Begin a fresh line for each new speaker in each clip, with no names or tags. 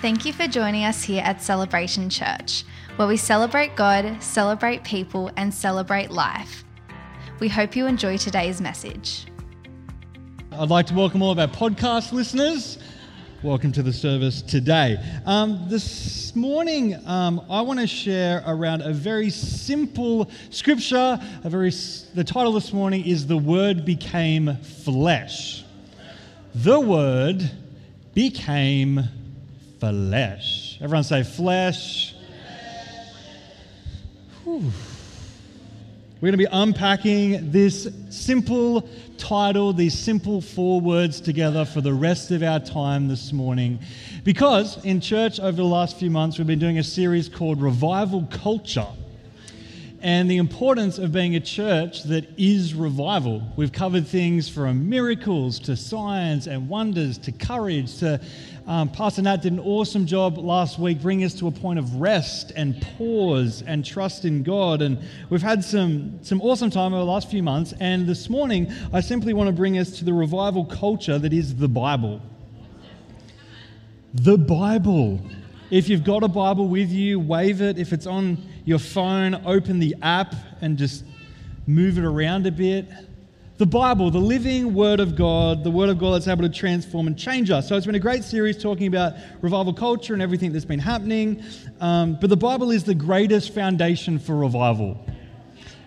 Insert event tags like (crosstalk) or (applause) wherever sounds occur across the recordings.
Thank you for joining us here at Celebration Church, where we celebrate God, celebrate people, and celebrate life. We hope you enjoy today's message.
I'd like to welcome all of our podcast listeners. Welcome to the service today. Um, this morning, um, I want to share around a very simple scripture. A very the title this morning is "The Word Became Flesh." The Word became flesh. Everyone say flesh. We're going to be unpacking this simple title, these simple four words together for the rest of our time this morning. Because in church over the last few months, we've been doing a series called Revival Culture and the importance of being a church that is revival. We've covered things from miracles to signs and wonders to courage to um, Pastor Nat did an awesome job last week bringing us to a point of rest and pause and trust in God. And we've had some, some awesome time over the last few months. And this morning, I simply want to bring us to the revival culture that is the Bible. The Bible. If you've got a Bible with you, wave it. If it's on your phone, open the app and just move it around a bit the Bible, the living Word of God, the Word of God that's able to transform and change us. So it's been a great series talking about revival culture and everything that's been happening. Um, but the Bible is the greatest foundation for revival.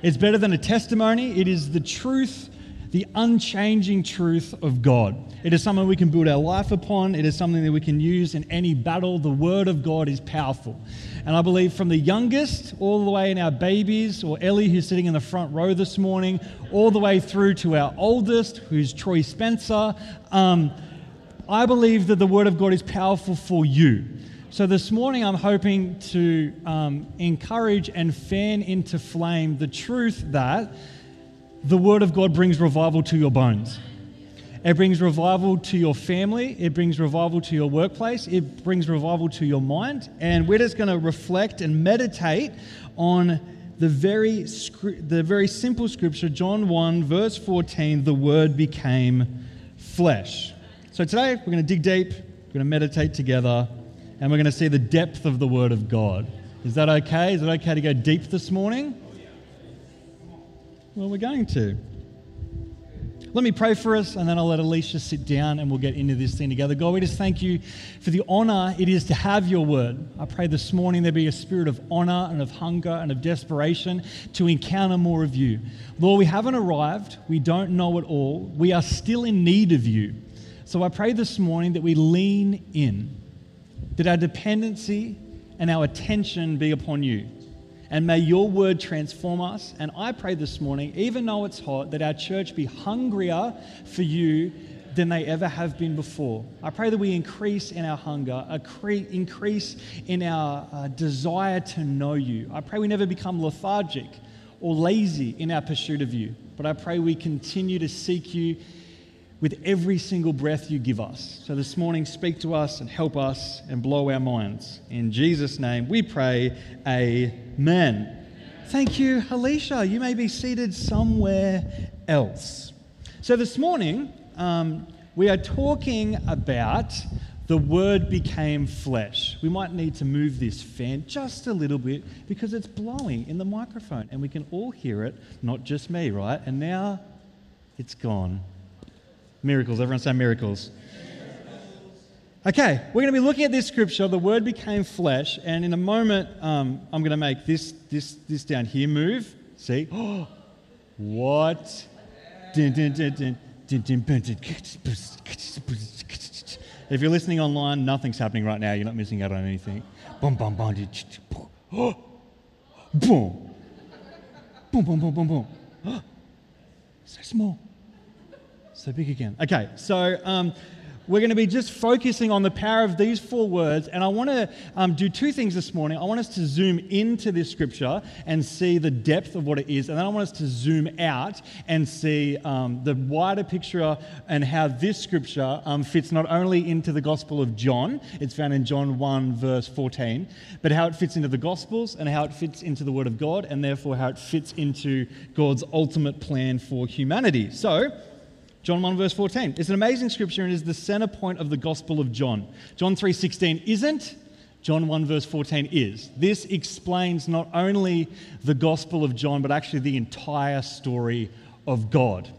It's better than a testimony, it is the truth, the unchanging truth of God. It is something we can build our life upon, it is something that we can use in any battle. The Word of God is powerful. And I believe from the youngest all the way in our babies, or Ellie, who's sitting in the front row this morning, all the way through to our oldest, who's Troy Spencer, um, I believe that the Word of God is powerful for you. So this morning, I'm hoping to um, encourage and fan into flame the truth that the Word of God brings revival to your bones. It brings revival to your family. It brings revival to your workplace. It brings revival to your mind. And we're just going to reflect and meditate on the very, the very simple scripture, John 1, verse 14 the Word became flesh. So today we're going to dig deep, we're going to meditate together, and we're going to see the depth of the Word of God. Is that okay? Is it okay to go deep this morning? Well, we're going to. Let me pray for us, and then I'll let Alicia sit down and we'll get into this thing together. God, we just thank you for the honor it is to have your word. I pray this morning there be a spirit of honor and of hunger and of desperation to encounter more of you. Lord, we haven't arrived, we don't know it all, we are still in need of you. So I pray this morning that we lean in, that our dependency and our attention be upon you. And may your word transform us. And I pray this morning, even though it's hot, that our church be hungrier for you than they ever have been before. I pray that we increase in our hunger, increase in our uh, desire to know you. I pray we never become lethargic or lazy in our pursuit of you, but I pray we continue to seek you with every single breath you give us. So this morning, speak to us and help us and blow our minds. In Jesus' name, we pray, Amen. Thank you, Alicia. You may be seated somewhere else. So this morning, um, we are talking about the word became flesh. We might need to move this fan just a little bit because it's blowing in the microphone and we can all hear it, not just me, right? And now it's gone. Miracles. Everyone say miracles. Okay, we're going to be looking at this scripture. The Word became flesh, and in a moment, um, I'm going to make this this this down here move. See? Oh, what? If you're listening online, nothing's happening right now. You're not missing out on anything. Boom, boom, boom, boom, boom, boom, boom, boom, boom. So small. So big again. Okay, so um, we're going to be just focusing on the power of these four words. And I want to um, do two things this morning. I want us to zoom into this scripture and see the depth of what it is. And then I want us to zoom out and see um, the wider picture and how this scripture um, fits not only into the Gospel of John, it's found in John 1, verse 14, but how it fits into the Gospels and how it fits into the Word of God, and therefore how it fits into God's ultimate plan for humanity. So, John 1 verse 14. It's an amazing scripture and is the center point of the Gospel of John. John 3:16 isn't, John 1 verse 14 is. This explains not only the Gospel of John, but actually the entire story of God.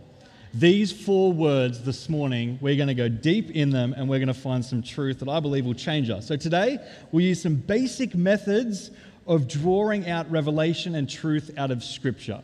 These four words this morning, we're going to go deep in them and we're going to find some truth that I believe will change us. So today, we'll use some basic methods of drawing out revelation and truth out of Scripture.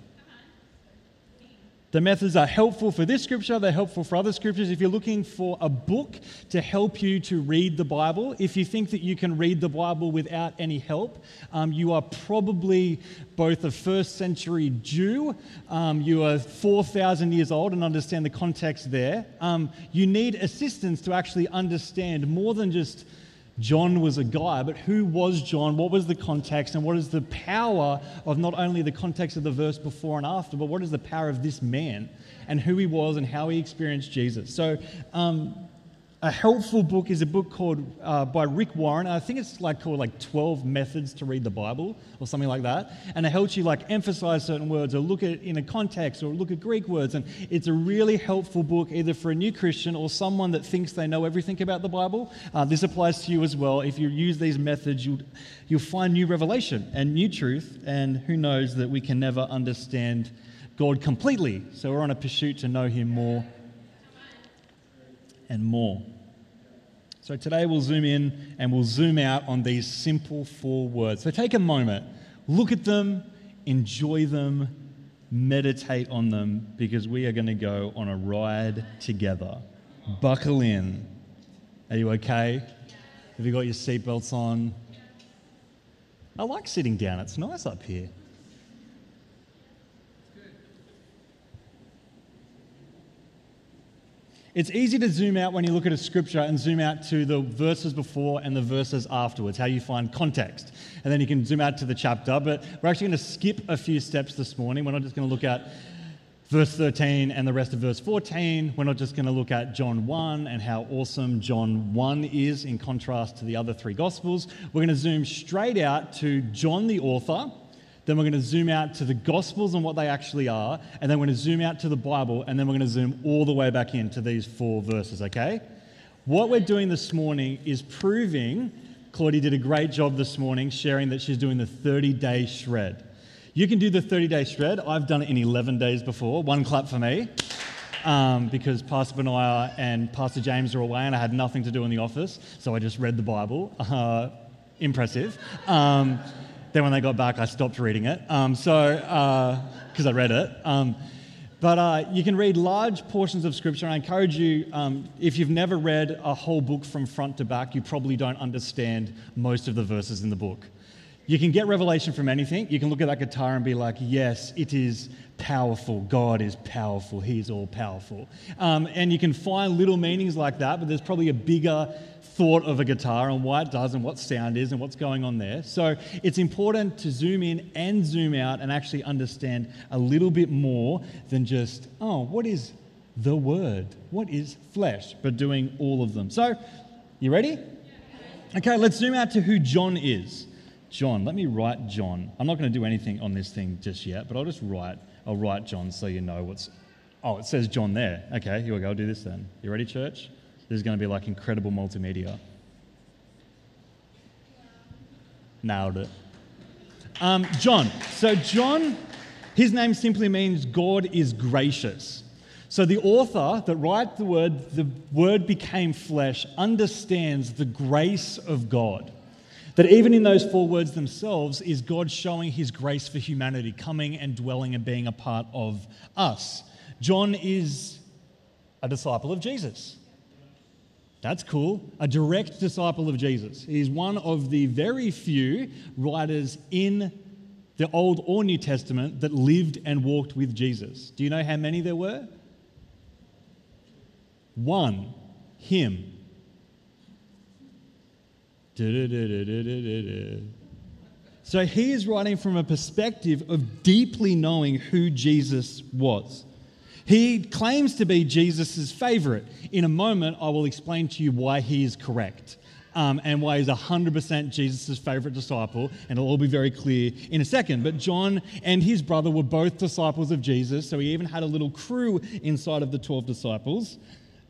The methods are helpful for this scripture, they're helpful for other scriptures. If you're looking for a book to help you to read the Bible, if you think that you can read the Bible without any help, um, you are probably both a first century Jew, um, you are 4,000 years old and understand the context there. Um, you need assistance to actually understand more than just John was a guy, but who was John? What was the context? And what is the power of not only the context of the verse before and after, but what is the power of this man and who he was and how he experienced Jesus? So, um, a helpful book is a book called uh, by Rick Warren. I think it's like called like 12 methods to read the Bible or something like that. And it helps you like emphasize certain words or look at it in a context or look at Greek words. And it's a really helpful book either for a new Christian or someone that thinks they know everything about the Bible. Uh, this applies to you as well. If you use these methods, you'll, you'll find new revelation and new truth. And who knows that we can never understand God completely. So we're on a pursuit to know Him more and more. So today we'll zoom in and we'll zoom out on these simple four words. So take a moment, look at them, enjoy them, meditate on them, because we are going to go on a ride together. Buckle in. Are you okay? Have you got your seatbelts on? I like sitting down, it's nice up here. It's easy to zoom out when you look at a scripture and zoom out to the verses before and the verses afterwards, how you find context. And then you can zoom out to the chapter. But we're actually going to skip a few steps this morning. We're not just going to look at verse 13 and the rest of verse 14. We're not just going to look at John 1 and how awesome John 1 is in contrast to the other three Gospels. We're going to zoom straight out to John the author then we're going to zoom out to the Gospels and what they actually are. And then we're going to zoom out to the Bible. And then we're going to zoom all the way back into these four verses, okay? What we're doing this morning is proving, Claudia did a great job this morning sharing that she's doing the 30 day shred. You can do the 30 day shred. I've done it in 11 days before. One clap for me. Um, because Pastor Benaiah and Pastor James are away and I had nothing to do in the office, so I just read the Bible. Uh, impressive. Um, then when they got back, I stopped reading it. Um, so, because uh, I read it. Um, but uh, you can read large portions of Scripture. I encourage you, um, if you've never read a whole book from front to back, you probably don't understand most of the verses in the book. You can get revelation from anything. You can look at that guitar and be like, yes, it is powerful. God is powerful. He's all powerful. Um, and you can find little meanings like that, but there's probably a bigger thought of a guitar and why it does and what sound is and what's going on there. So it's important to zoom in and zoom out and actually understand a little bit more than just, oh, what is the word? What is flesh? But doing all of them. So, you ready? Okay, let's zoom out to who John is. John, let me write John. I'm not going to do anything on this thing just yet, but I'll just write, I'll write John so you know what's. Oh, it says John there. Okay, here we go. I'll do this then. You ready, church? This is going to be like incredible multimedia. Nailed it. Um, John. So, John, his name simply means God is gracious. So, the author that writes the word, the word became flesh, understands the grace of God. That even in those four words themselves is God showing his grace for humanity, coming and dwelling and being a part of us. John is a disciple of Jesus. That's cool. A direct disciple of Jesus. He's one of the very few writers in the Old or New Testament that lived and walked with Jesus. Do you know how many there were? One. Him. So he is writing from a perspective of deeply knowing who Jesus was. He claims to be Jesus' favorite. In a moment, I will explain to you why he is correct. um, and why he's 100% Jesus' favorite disciple, and it'll all be very clear in a second. But John and his brother were both disciples of Jesus, so he even had a little crew inside of the 12 disciples.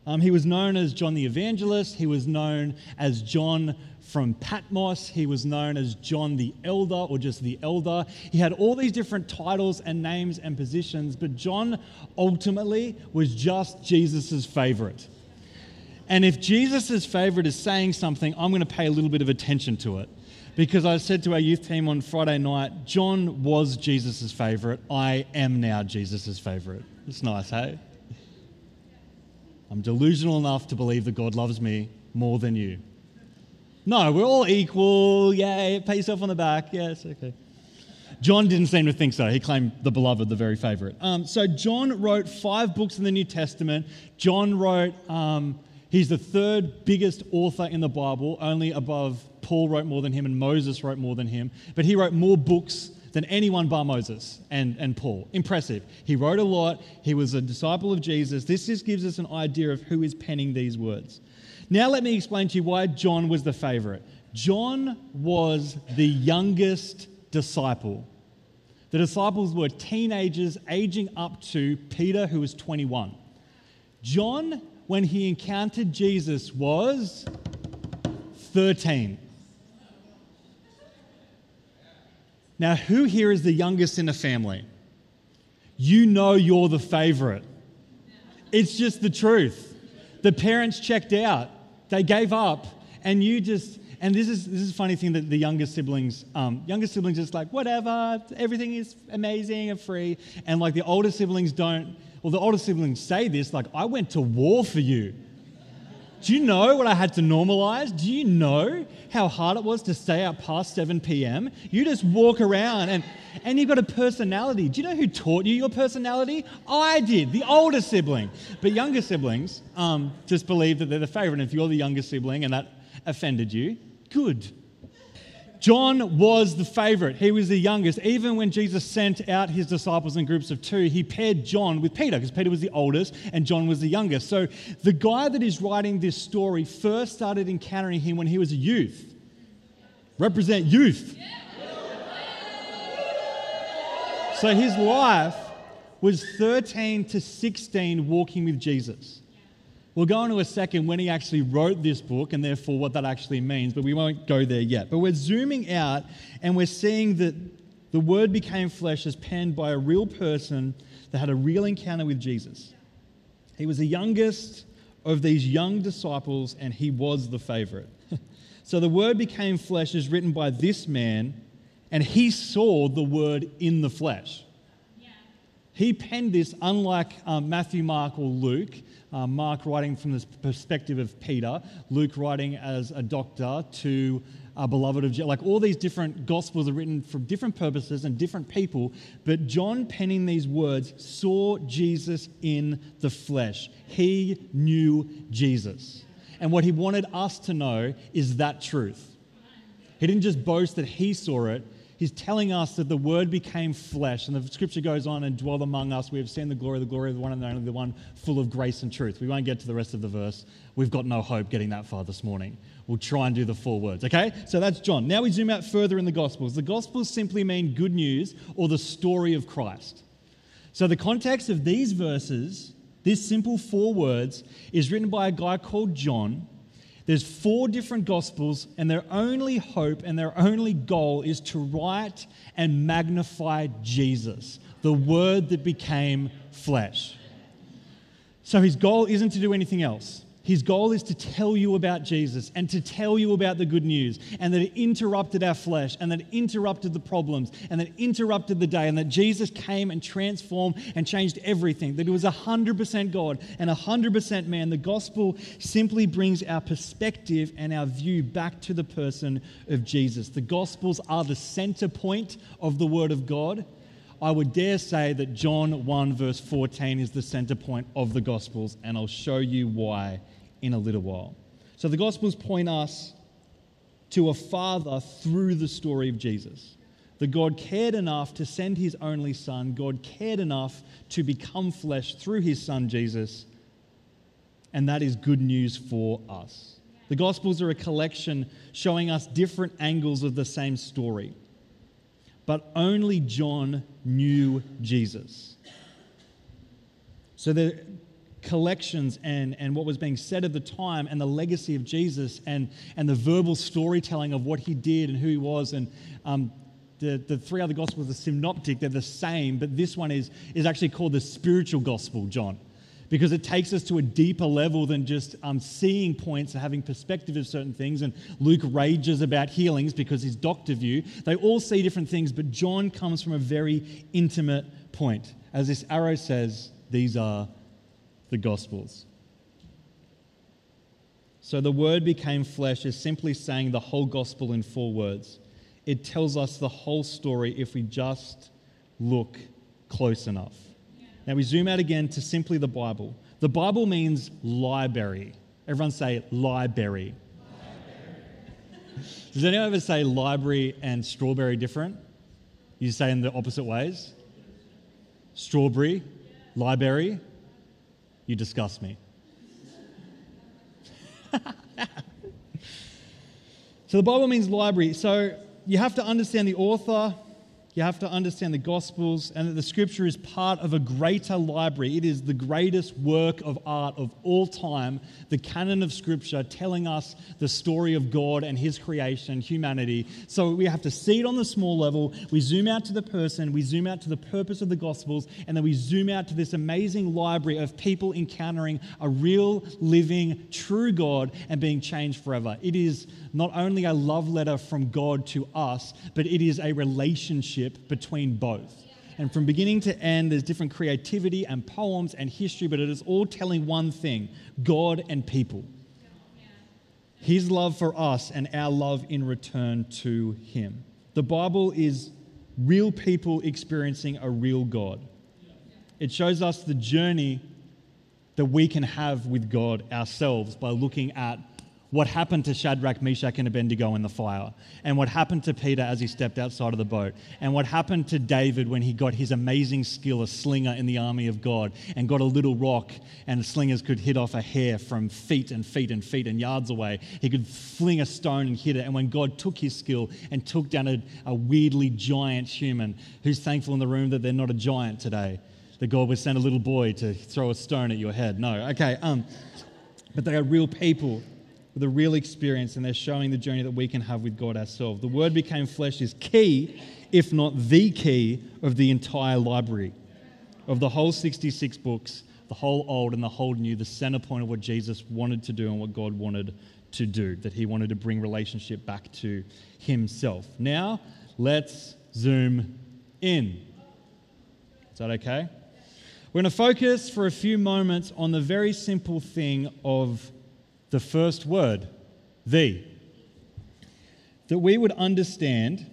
Um, he was known as John the Evangelist, he was known as John from Patmos. He was known as John the Elder or just the Elder. He had all these different titles and names and positions, but John ultimately was just Jesus' favorite. And if Jesus' favorite is saying something, I'm going to pay a little bit of attention to it. Because I said to our youth team on Friday night, John was Jesus' favorite. I am now Jesus' favorite. It's nice, hey? I'm delusional enough to believe that God loves me more than you. No, we're all equal. Yay, pat yourself on the back. Yes, okay. John didn't seem to think so. He claimed the beloved, the very favorite. Um, so, John wrote five books in the New Testament. John wrote, um, he's the third biggest author in the Bible, only above Paul wrote more than him and Moses wrote more than him. But he wrote more books than anyone bar Moses and, and Paul. Impressive. He wrote a lot. He was a disciple of Jesus. This just gives us an idea of who is penning these words. Now, let me explain to you why John was the favorite. John was the youngest disciple. The disciples were teenagers aging up to Peter, who was 21. John, when he encountered Jesus, was 13. Now, who here is the youngest in the family? You know you're the favorite. It's just the truth. The parents checked out. They gave up, and you just and this is this is a funny thing that the younger siblings, um, younger siblings, just like whatever, everything is amazing and free, and like the older siblings don't. Well, the older siblings say this, like I went to war for you. Do you know what I had to normalize? Do you know how hard it was to stay out past 7 p.m.? You just walk around and, and you've got a personality. Do you know who taught you your personality? I did, the older sibling. But younger siblings um, just believe that they're the favorite. And if you're the younger sibling and that offended you, good. John was the favorite. He was the youngest. Even when Jesus sent out his disciples in groups of two, he paired John with Peter because Peter was the oldest and John was the youngest. So the guy that is writing this story first started encountering him when he was a youth. Represent youth. So his life was 13 to 16 walking with Jesus. We'll go into a second when he actually wrote this book and therefore what that actually means, but we won't go there yet. But we're zooming out and we're seeing that the Word became flesh as penned by a real person that had a real encounter with Jesus. He was the youngest of these young disciples and he was the favorite. (laughs) so the Word became flesh as written by this man and he saw the Word in the flesh. He penned this, unlike um, Matthew, Mark, or Luke. Uh, Mark writing from the perspective of Peter, Luke writing as a doctor to a beloved of Jesus. Like all these different gospels are written for different purposes and different people, but John penning these words saw Jesus in the flesh. He knew Jesus. And what he wanted us to know is that truth. He didn't just boast that he saw it, he's telling us that the word became flesh. And the scripture goes on and dwell among us. We have seen the glory, the glory of the one and only, the one full of grace and truth. We won't get to the rest of the verse. We've got no hope getting that far this morning. We'll try and do the four words, okay? So that's John. Now we zoom out further in the Gospels. The Gospels simply mean good news or the story of Christ. So the context of these verses, this simple four words, is written by a guy called John there's four different gospels, and their only hope and their only goal is to write and magnify Jesus, the word that became flesh. So his goal isn't to do anything else. His goal is to tell you about Jesus and to tell you about the good news, and that it interrupted our flesh, and that it interrupted the problems, and that it interrupted the day, and that Jesus came and transformed and changed everything. That he was 100% God and 100% man. The gospel simply brings our perspective and our view back to the person of Jesus. The gospels are the center point of the Word of God. I would dare say that John 1, verse 14, is the center point of the Gospels, and I'll show you why in a little while. So the Gospels point us to a Father through the story of Jesus. That God cared enough to send his only Son, God cared enough to become flesh through his Son Jesus, and that is good news for us. The Gospels are a collection showing us different angles of the same story. But only John knew Jesus. So the collections and, and what was being said at the time and the legacy of Jesus and, and the verbal storytelling of what he did and who he was. And um, the, the three other gospels are synoptic, they're the same, but this one is, is actually called the spiritual gospel, John because it takes us to a deeper level than just um, seeing points and having perspective of certain things. And Luke rages about healings because he's doctor view. They all see different things, but John comes from a very intimate point. As this arrow says, these are the Gospels. So the word became flesh is simply saying the whole gospel in four words. It tells us the whole story if we just look close enough. Now we zoom out again to simply the Bible. The Bible means library. Everyone say library. Does anyone ever say library and strawberry different? You say in the opposite ways? Strawberry, library, you disgust me. (laughs) so the Bible means library. So you have to understand the author, you have to understand the Gospels and that the Scripture is part of a greater library. It is the greatest work of art of all time, the canon of Scripture telling us the story of God and His creation, humanity. So we have to see it on the small level. We zoom out to the person, we zoom out to the purpose of the Gospels, and then we zoom out to this amazing library of people encountering a real, living, true God and being changed forever. It is not only a love letter from God to us, but it is a relationship relationship between both. And from beginning to end, there's different creativity and poems and history, but it is all telling one thing God and people. His love for us and our love in return to Him. The Bible is real people experiencing a real God. It shows us the journey that we can have with God ourselves by looking at what happened to Shadrach, Meshach, and Abednego in the fire, and what happened to Peter as he stepped outside of the boat, and what happened to David when he got his amazing skill, a slinger in the army of God, and got a little rock, and slingers could hit off a hair from feet and feet and feet and yards away. He could fling a stone and hit it, and when God took his skill and took down a, a weirdly giant human, who's thankful in the room that they're not a giant today, that God would send a little boy to throw a stone at your head. No, okay, um, but they are real people with a real experience, and they're showing the journey that we can have with God ourselves. The Word became flesh is key, if not the key, of the entire library, of the whole 66 books, the whole Old and the whole New, the center point of what Jesus wanted to do and what God wanted to do, that He wanted to bring relationship back to Himself. Now, let's zoom in. Is that okay? We're going to focus for a few moments on the very simple thing of the first word, the. That we would understand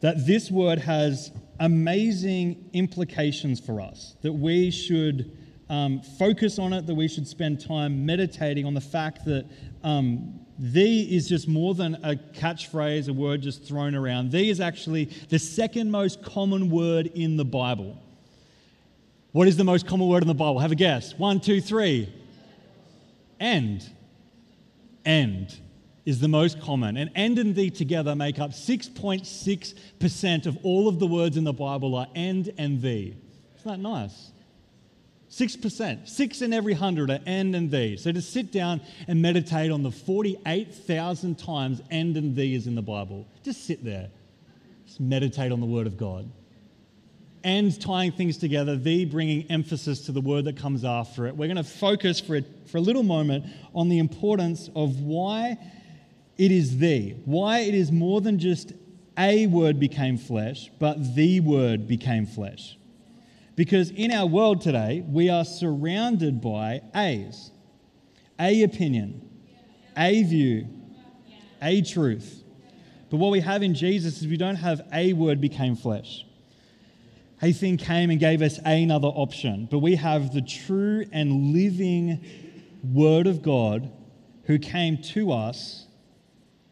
that this word has amazing implications for us, that we should um, focus on it, that we should spend time meditating on the fact that um, the is just more than a catchphrase, a word just thrown around. The is actually the second most common word in the Bible. What is the most common word in the Bible? Have a guess. One, two, three and. And is the most common. And and and the together make up 6.6% of all of the words in the Bible are and and the. Isn't that nice? 6%. Six in every hundred are and and the. So to sit down and meditate on the 48,000 times and and the is in the Bible. Just sit there. Just meditate on the Word of God and tying things together, the bringing emphasis to the word that comes after it. We're going to focus for a, for a little moment on the importance of why it is the, why it is more than just a word became flesh, but the word became flesh. Because in our world today, we are surrounded by A's a opinion, a view, a truth. But what we have in Jesus is we don't have a word became flesh a thing came and gave us another option. But we have the true and living Word of God who came to us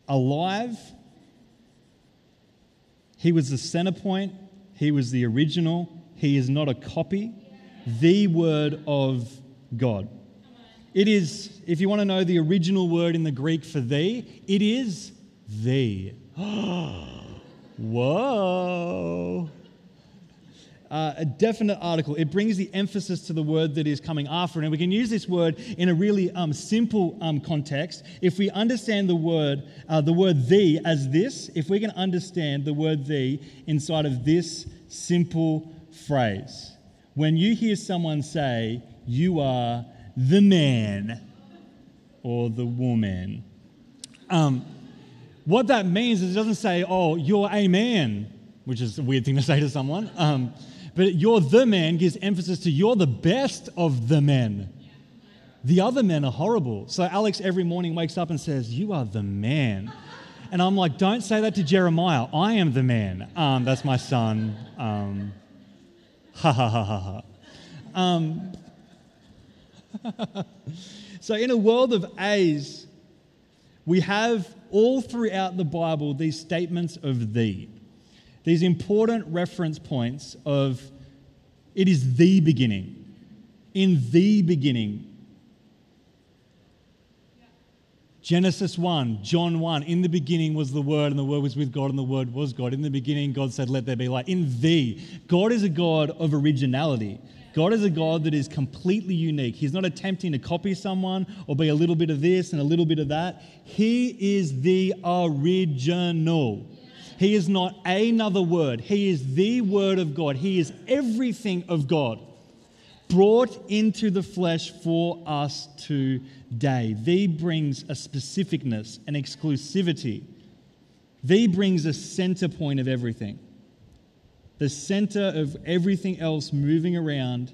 alive. He was the center point, He was the original, He is not a copy, the Word of God. It is, if you want to know the original word in the Greek for thee, it is thee. (gasps) Whoa. Uh, a definite article. It brings the emphasis to the word that is coming after. And we can use this word in a really um, simple um, context. If we understand the word, uh, the word thee as this, if we can understand the word "the" inside of this simple phrase. When you hear someone say, you are the man or the woman, um, what that means is it doesn't say, oh, you're a man, which is a weird thing to say to someone. Um, but you're the man gives emphasis to you're the best of the men. The other men are horrible. So Alex every morning wakes up and says, You are the man. And I'm like, Don't say that to Jeremiah. I am the man. Um, that's my son. Um, (laughs) ha ha ha ha ha. Um, (laughs) so, in a world of A's, we have all throughout the Bible these statements of thee these important reference points of it is the beginning. In the beginning. Genesis 1, John 1, in the beginning was the Word, and the Word was with God, and the Word was God. In the beginning, God said, Let there be light. In the, God is a God of originality. God is a God that is completely unique. He's not attempting to copy someone or be a little bit of this and a little bit of that. He is the original. He is not another word. He is the Word of God. He is everything of God brought into the flesh for us today. The brings a specificness, an exclusivity. The brings a center point of everything. The center of everything else moving around,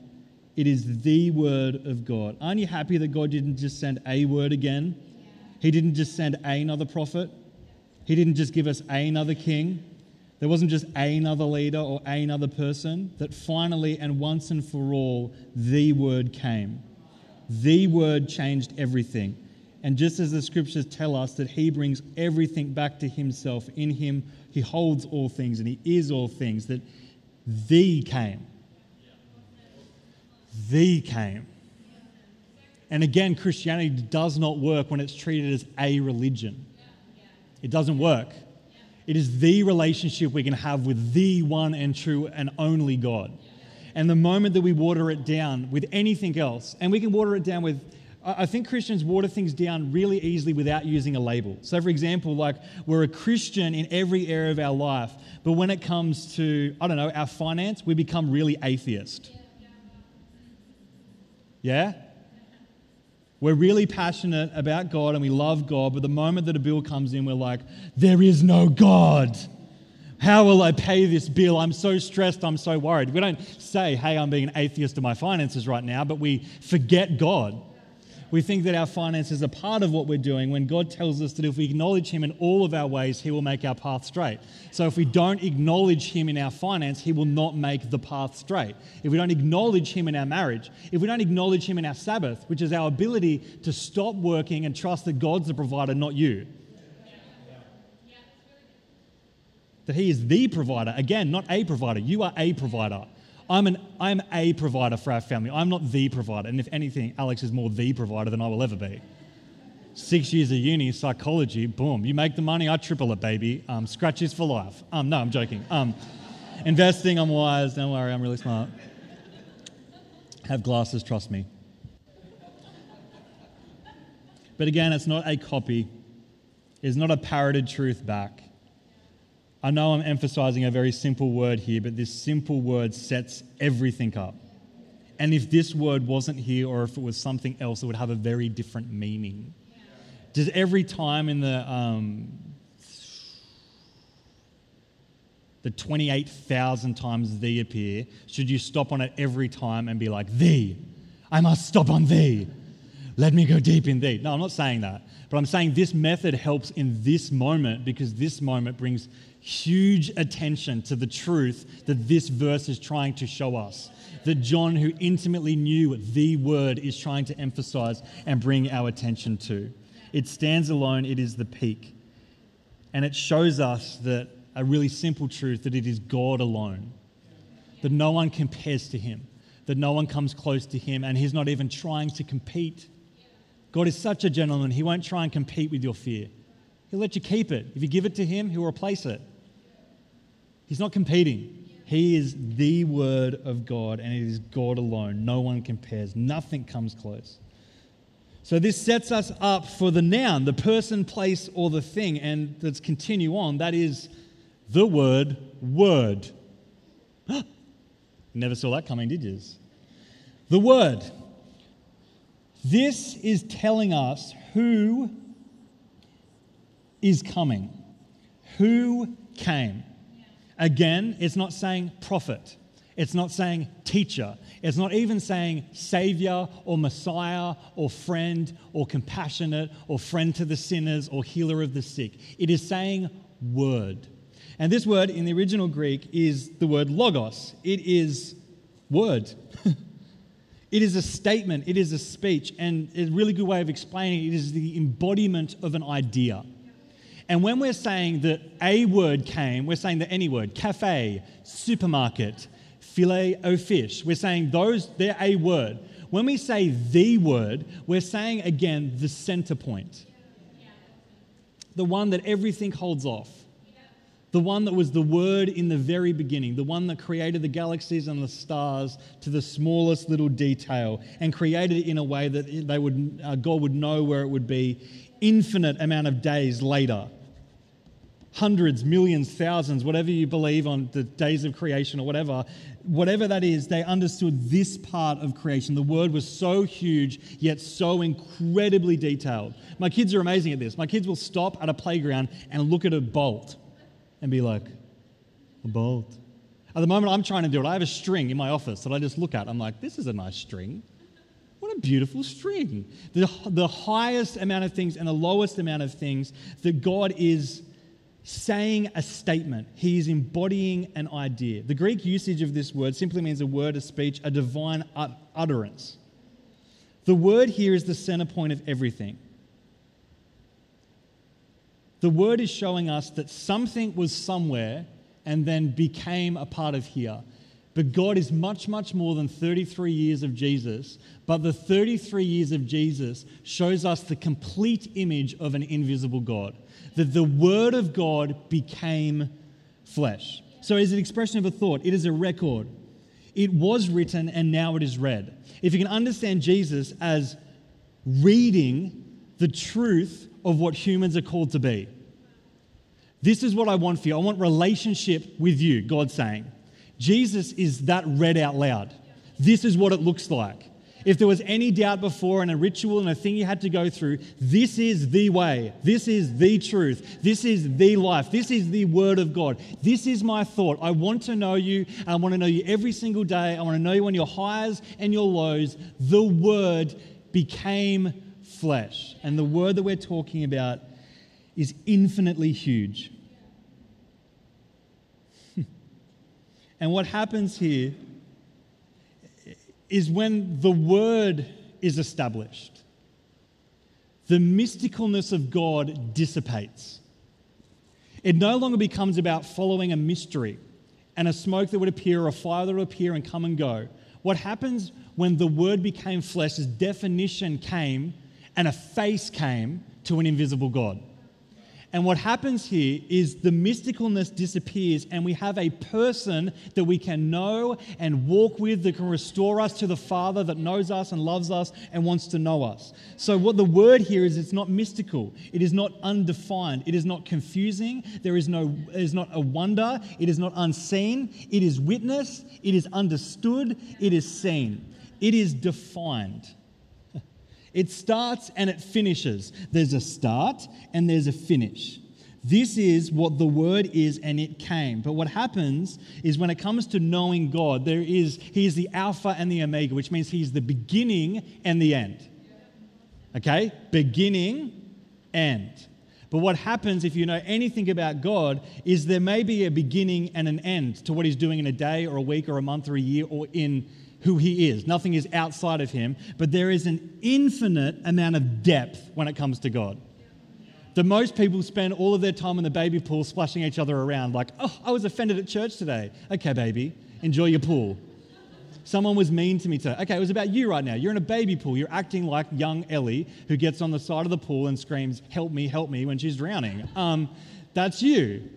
it is the Word of God. Aren't you happy that God didn't just send a word again? He didn't just send another prophet. He didn't just give us another king. There wasn't just another leader or another person. That finally and once and for all, the word came. The word changed everything. And just as the scriptures tell us that he brings everything back to himself, in him he holds all things and he is all things, that the came. The came. And again, Christianity does not work when it's treated as a religion. It doesn't work. It is the relationship we can have with the one and true and only God. And the moment that we water it down with anything else, and we can water it down with, I think Christians water things down really easily without using a label. So, for example, like we're a Christian in every area of our life, but when it comes to, I don't know, our finance, we become really atheist. Yeah? We're really passionate about God and we love God, but the moment that a bill comes in, we're like, there is no God. How will I pay this bill? I'm so stressed, I'm so worried. We don't say, hey, I'm being an atheist to my finances right now, but we forget God. We think that our finances are part of what we're doing when God tells us that if we acknowledge Him in all of our ways, He will make our path straight. So if we don't acknowledge Him in our finance, He will not make the path straight. If we don't acknowledge Him in our marriage, if we don't acknowledge Him in our Sabbath, which is our ability to stop working and trust that God's the provider, not you. That He is the provider. Again, not a provider. You are a provider. I'm, an, I'm a provider for our family. I'm not the provider. And if anything, Alex is more the provider than I will ever be. Six years of uni, psychology, boom. You make the money, I triple it, baby. Um, scratches for life. Um, no, I'm joking. Um, investing, I'm wise. Don't worry, I'm really smart. Have glasses, trust me. But again, it's not a copy, it's not a parroted truth back. I know I'm emphasizing a very simple word here, but this simple word sets everything up. And if this word wasn't here or if it was something else, it would have a very different meaning. Does every time in the, um, the 28,000 times thee appear, should you stop on it every time and be like, thee, I must stop on thee. Let me go deep in thee. No, I'm not saying that. But I'm saying this method helps in this moment because this moment brings huge attention to the truth that this verse is trying to show us. That John, who intimately knew what the word, is trying to emphasize and bring our attention to. It stands alone, it is the peak. And it shows us that a really simple truth that it is God alone, that no one compares to him, that no one comes close to him, and he's not even trying to compete. God is such a gentleman, He won't try and compete with your fear. He'll let you keep it. If you give it to Him, He'll replace it. He's not competing. He is the Word of God, and it is God alone. No one compares, nothing comes close. So, this sets us up for the noun, the person, place, or the thing. And let's continue on. That is the word, word. (gasps) Never saw that coming, did you? The word. This is telling us who is coming, who came. Again, it's not saying prophet. It's not saying teacher. It's not even saying savior or messiah or friend or compassionate or friend to the sinners or healer of the sick. It is saying word. And this word in the original Greek is the word logos. It is word. (laughs) it is a statement, it is a speech, and a really good way of explaining it is the embodiment of an idea. And when we're saying that a word came, we're saying that any word, cafe, supermarket, filet o fish, we're saying those, they're a word. When we say the word, we're saying again the center point, the one that everything holds off, the one that was the word in the very beginning, the one that created the galaxies and the stars to the smallest little detail and created it in a way that they would, uh, God would know where it would be infinite amount of days later hundreds, millions, thousands, whatever you believe on the days of creation or whatever, whatever that is, they understood this part of creation. The word was so huge, yet so incredibly detailed. My kids are amazing at this. My kids will stop at a playground and look at a bolt and be like, a bolt. At the moment, I'm trying to do it. I have a string in my office that I just look at. I'm like, this is a nice string. What a beautiful string. The, the highest amount of things and the lowest amount of things that God is saying a statement. He is embodying an idea. The Greek usage of this word simply means a word, a speech, a divine utterance. The word here is the center point of everything. The word is showing us that something was somewhere and then became a part of here. But God is much, much more than 33 years of Jesus. But the 33 years of Jesus shows us the complete image of an invisible God that the Word of God became flesh. So, as an expression of a thought, it is a record. It was written and now it is read. If you can understand Jesus as reading the truth of what humans are called to be, this is what I want for you. I want relationship with you, God saying. Jesus is that read out loud. This is what it looks like. If there was any doubt before and a ritual and a thing you had to go through, this is the way. This is the truth. This is the life. This is the word of God. This is my thought. I want to know you. I want to know you every single day. I want to know you on your highs and your lows. The word became flesh. And the word that we're talking about is infinitely huge. And what happens here is when the word is established, the mysticalness of God dissipates. It no longer becomes about following a mystery and a smoke that would appear or a fire that would appear and come and go. What happens when the word became flesh is definition came and a face came to an invisible God. And what happens here is the mysticalness disappears, and we have a person that we can know and walk with that can restore us to the Father that knows us and loves us and wants to know us. So, what the word here is, it's not mystical, it is not undefined, it is not confusing, there is, no, it is not a wonder, it is not unseen, it is witnessed, it is understood, it is seen, it is defined. It starts and it finishes. There's a start and there's a finish. This is what the word is, and it came. But what happens is when it comes to knowing God, there is He is the Alpha and the Omega, which means He's the beginning and the end. Okay? Beginning, end. But what happens if you know anything about God is there may be a beginning and an end to what He's doing in a day or a week or a month or a year or in who he is. Nothing is outside of him, but there is an infinite amount of depth when it comes to God. The most people spend all of their time in the baby pool splashing each other around, like, oh, I was offended at church today. Okay, baby, enjoy your pool. Someone was mean to me today. Okay, it was about you right now. You're in a baby pool. You're acting like young Ellie who gets on the side of the pool and screams, Help me, help me, when she's drowning. Um, that's you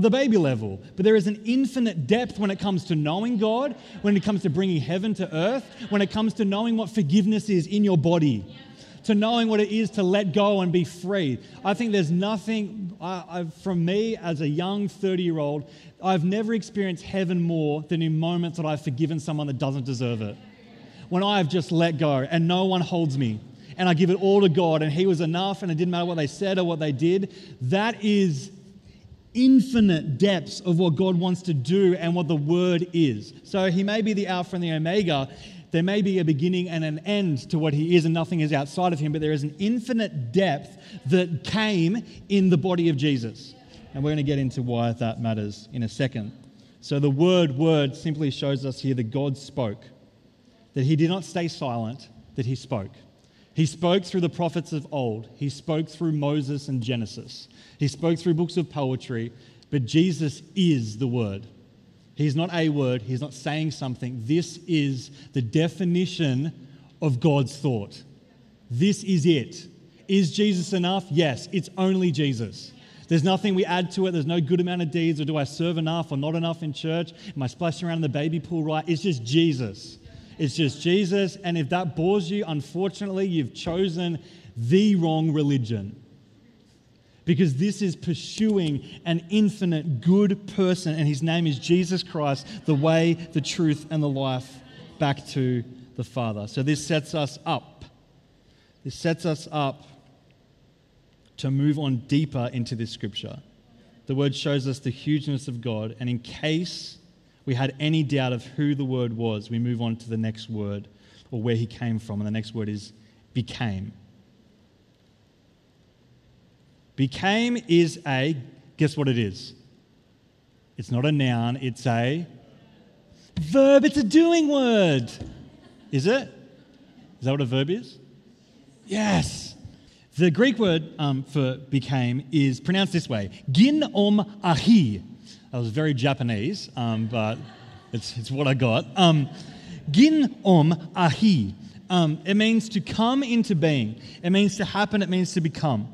the baby level. But there is an infinite depth when it comes to knowing God, when it comes to bringing heaven to earth, when it comes to knowing what forgiveness is in your body. To knowing what it is to let go and be free. I think there's nothing, I, I, from me as a young 30 year old, I've never experienced heaven more than in moments that I've forgiven someone that doesn't deserve it. When I've just let go and no one holds me and I give it all to God and He was enough and it didn't matter what they said or what they did, that is infinite depths of what God wants to do and what the Word is. So He may be the Alpha and the Omega. There may be a beginning and an end to what He is, and nothing is outside of Him, but there is an infinite depth that came in the body of Jesus. And we're going to get into why that matters in a second. So the word word simply shows us here that God spoke, that he did not stay silent, that he spoke. He spoke through the prophets of old. He spoke through Moses and Genesis. He spoke through books of poetry, but Jesus is the word. He's not a word, he's not saying something. This is the definition of God's thought. This is it. Is Jesus enough? Yes, it's only Jesus. There's nothing we add to it. There's no good amount of deeds, or do I serve enough or not enough in church? Am I splashing around in the baby pool right? It's just Jesus. It's just Jesus. And if that bores you, unfortunately, you've chosen the wrong religion. Because this is pursuing an infinite good person, and his name is Jesus Christ, the way, the truth, and the life back to the Father. So this sets us up. This sets us up to move on deeper into this scripture. The word shows us the hugeness of God, and in case we had any doubt of who the word was, we move on to the next word or where he came from, and the next word is became. Became is a, guess what it is? It's not a noun, it's a verb, it's a doing word. Is it? Is that what a verb is? Yes. The Greek word um, for became is pronounced this way gin om ahi. That was very Japanese, um, but it's, it's what I got. Um, gin om ahi. Um, it means to come into being, it means to happen, it means to become.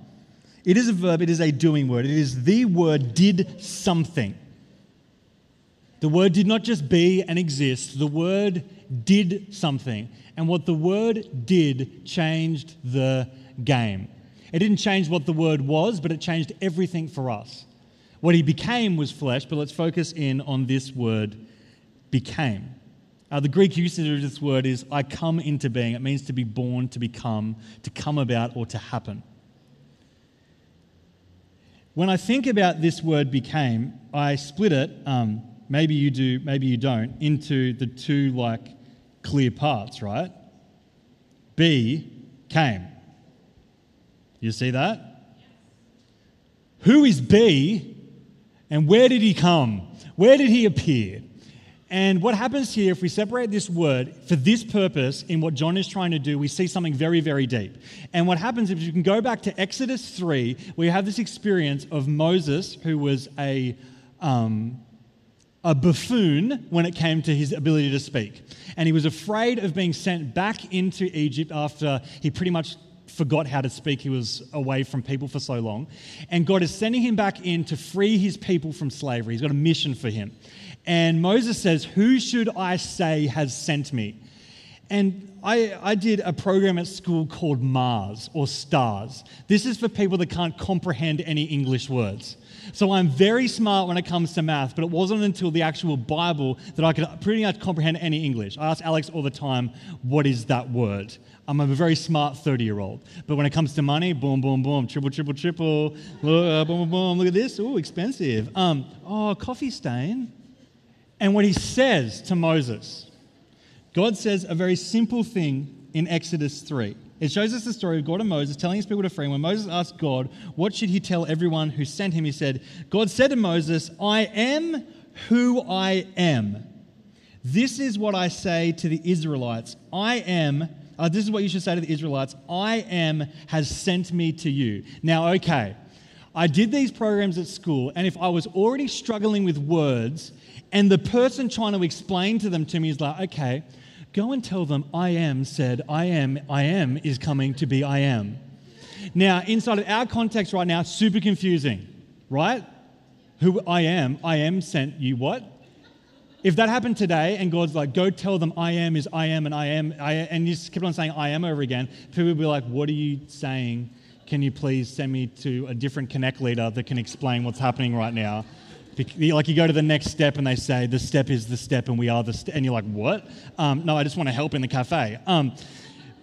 It is a verb, it is a doing word. It is the word did something. The word did not just be and exist, the word did something. And what the word did changed the game. It didn't change what the word was, but it changed everything for us. What he became was flesh, but let's focus in on this word became. Uh, the Greek usage of this word is I come into being. It means to be born, to become, to come about, or to happen. When I think about this word became, I split it, um, maybe you do, maybe you don't, into the two like clear parts, right? Be came. You see that? Who is B and where did he come? Where did he appear? And what happens here, if we separate this word for this purpose in what John is trying to do, we see something very, very deep. And what happens if you can go back to Exodus 3, where you have this experience of Moses, who was a, um, a buffoon when it came to his ability to speak. And he was afraid of being sent back into Egypt after he pretty much forgot how to speak. He was away from people for so long. And God is sending him back in to free his people from slavery. He's got a mission for him. And Moses says, Who should I say has sent me? And I, I did a program at school called Mars or STARS. This is for people that can't comprehend any English words. So I'm very smart when it comes to math, but it wasn't until the actual Bible that I could pretty much comprehend any English. I ask Alex all the time, what is that word? I'm a very smart 30 year old. But when it comes to money, boom, boom, boom, triple, triple, triple, boom, boom, boom, look at this. Ooh, expensive. Um, oh, coffee stain. And what he says to Moses, God says a very simple thing in Exodus 3. It shows us the story of God and Moses telling his people to free. When Moses asked God, what should he tell everyone who sent him? He said, God said to Moses, I am who I am. This is what I say to the Israelites I am, uh, this is what you should say to the Israelites I am has sent me to you. Now, okay, I did these programs at school, and if I was already struggling with words, and the person trying to explain to them to me is like, okay, go and tell them I am said, I am, I am is coming to be I am. Now, inside of our context right now, super confusing, right? Who I am, I am sent you what? If that happened today and God's like, go tell them I am is I am and I am, I, and you just keep on saying I am over again, people would be like, what are you saying? Can you please send me to a different Connect leader that can explain what's happening right now? Like you go to the next step and they say, the step is the step and we are the step. And you're like, what? Um, no, I just want to help in the cafe. Um,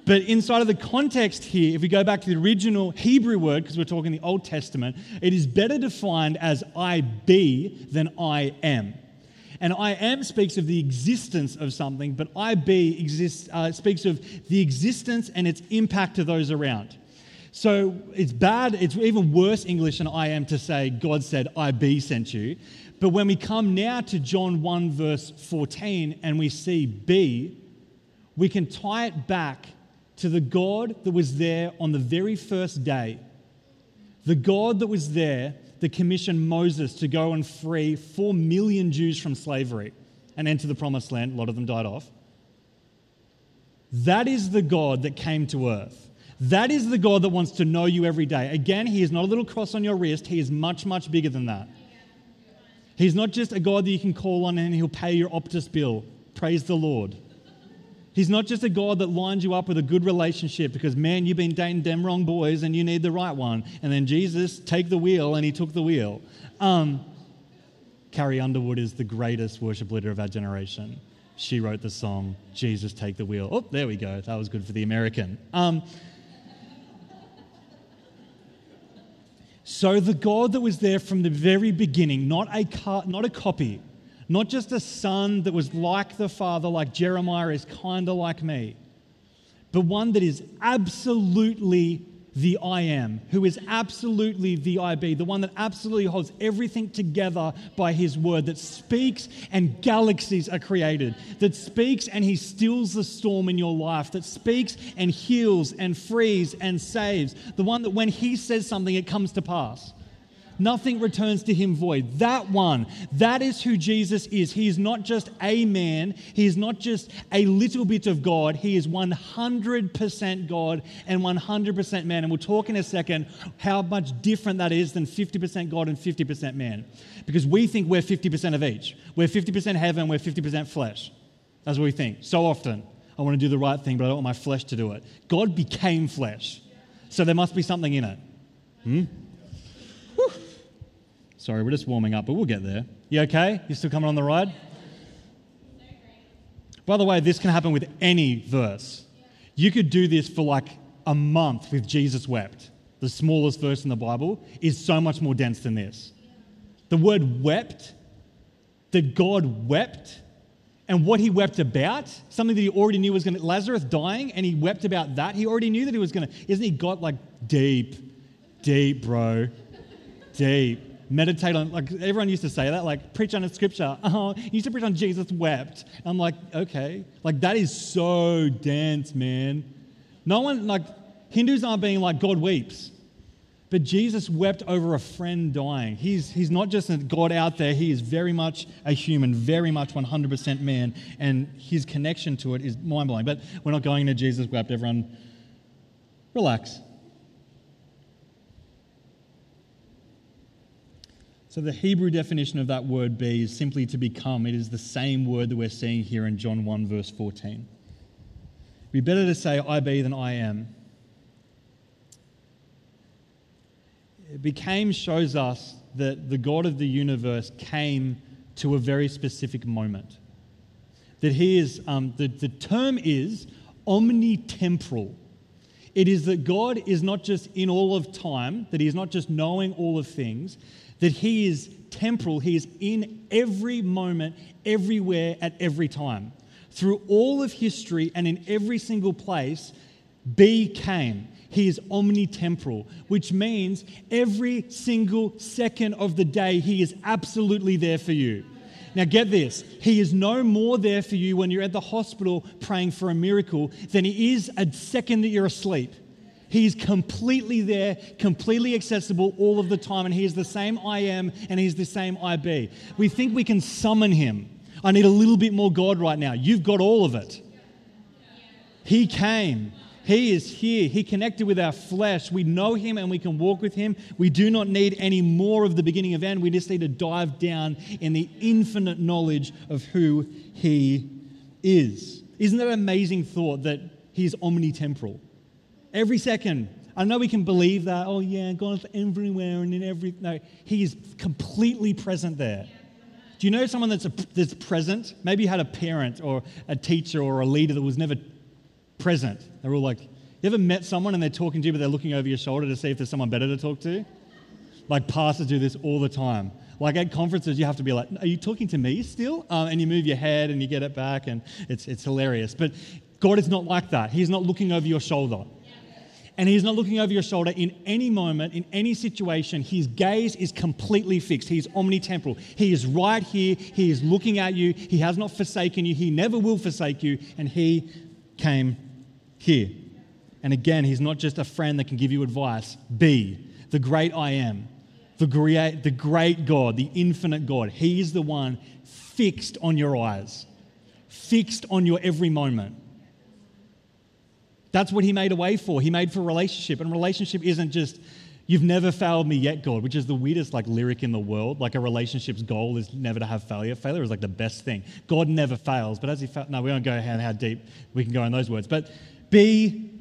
but inside of the context here, if we go back to the original Hebrew word, because we're talking the Old Testament, it is better defined as I be than I am. And I am speaks of the existence of something, but I be exists, uh, speaks of the existence and its impact to those around. So it's bad, it's even worse English than I am to say, God said, I be sent you. But when we come now to John 1, verse 14, and we see be, we can tie it back to the God that was there on the very first day, the God that was there that commissioned Moses to go and free four million Jews from slavery and enter the promised land. A lot of them died off. That is the God that came to earth. That is the God that wants to know you every day. Again, He is not a little cross on your wrist, He is much, much bigger than that. He's not just a God that you can call on and He'll pay your Optus bill. Praise the Lord. He's not just a God that lines you up with a good relationship because, man, you've been dating them wrong boys and you need the right one. And then Jesus, take the wheel, and he took the wheel. Um, Carrie Underwood is the greatest worship leader of our generation. She wrote the song, Jesus, Take the Wheel. Oh, there we go. That was good for the American. Um, so, the God that was there from the very beginning, not a, car, not a copy, not just a son that was like the father, like Jeremiah is kind of like me, but one that is absolutely the I am, who is absolutely the I be, the one that absolutely holds everything together by his word, that speaks and galaxies are created, that speaks and he stills the storm in your life, that speaks and heals and frees and saves, the one that when he says something, it comes to pass. Nothing returns to him void. That one, that is who Jesus is. He is not just a man, he is not just a little bit of God. He is 100% God and 100% man. And we'll talk in a second how much different that is than 50% God and 50% man. Because we think we're 50% of each. We're 50% heaven, we're 50% flesh. That's what we think so often. I want to do the right thing, but I don't want my flesh to do it. God became flesh. So there must be something in it. Hmm? Sorry, we're just warming up, but we'll get there. You okay? You still coming on the ride? By the way, this can happen with any verse. You could do this for like a month with Jesus wept. The smallest verse in the Bible is so much more dense than this. The word wept, that God wept, and what he wept about, something that he already knew was going to, Lazarus dying, and he wept about that. He already knew that he was going to, isn't he got like deep, deep, bro, deep meditate on, like everyone used to say that, like preach on a scripture. Oh, (laughs) you used to preach on Jesus wept. I'm like, okay. Like that is so dense, man. No one, like, Hindus aren't being like, God weeps. But Jesus wept over a friend dying. He's, he's not just a God out there, he is very much a human, very much 100% man, and his connection to it is mind blowing. But we're not going into Jesus wept. Everyone, relax. So, the Hebrew definition of that word be is simply to become. It is the same word that we're seeing here in John 1, verse 14. It'd be better to say, I be than I am. It became shows us that the God of the universe came to a very specific moment. That he is, um, the, the term is omnitemporal. It is that God is not just in all of time, that he is not just knowing all of things, that He is temporal, He is in every moment, everywhere, at every time. Through all of history and in every single place, Be came. He is omnitemporal, which means every single second of the day, He is absolutely there for you. Now, get this He is no more there for you when you're at the hospital praying for a miracle than He is a second that you're asleep. He's completely there, completely accessible all of the time, and He is the same I am and He's the same I be. We think we can summon Him. I need a little bit more God right now. You've got all of it. He came. He is here. He connected with our flesh. We know Him and we can walk with Him. We do not need any more of the beginning of end. We just need to dive down in the infinite knowledge of who He is. Isn't that an amazing thought that He's omnitemporal? Every second. I know we can believe that, oh yeah, God's everywhere and in every. No, He is completely present there. Do you know someone that's, a, that's present? Maybe you had a parent or a teacher or a leader that was never present. They're all like, you ever met someone and they're talking to you, but they're looking over your shoulder to see if there's someone better to talk to? Like pastors do this all the time. Like at conferences, you have to be like, are you talking to me still? Um, and you move your head and you get it back, and it's, it's hilarious. But God is not like that. He's not looking over your shoulder. And he's not looking over your shoulder in any moment, in any situation. His gaze is completely fixed. He's omnitemporal. He is right here. He is looking at you. He has not forsaken you. He never will forsake you. And he came here. And again, he's not just a friend that can give you advice. Be the great I am, the great, the great God, the infinite God. He is the one fixed on your eyes, fixed on your every moment. That's what he made a way for. He made for relationship. And relationship isn't just, you've never failed me yet, God, which is the weirdest like lyric in the world. Like a relationship's goal is never to have failure. Failure is like the best thing. God never fails. But as he failed, no, we don't go how, how deep we can go in those words. But B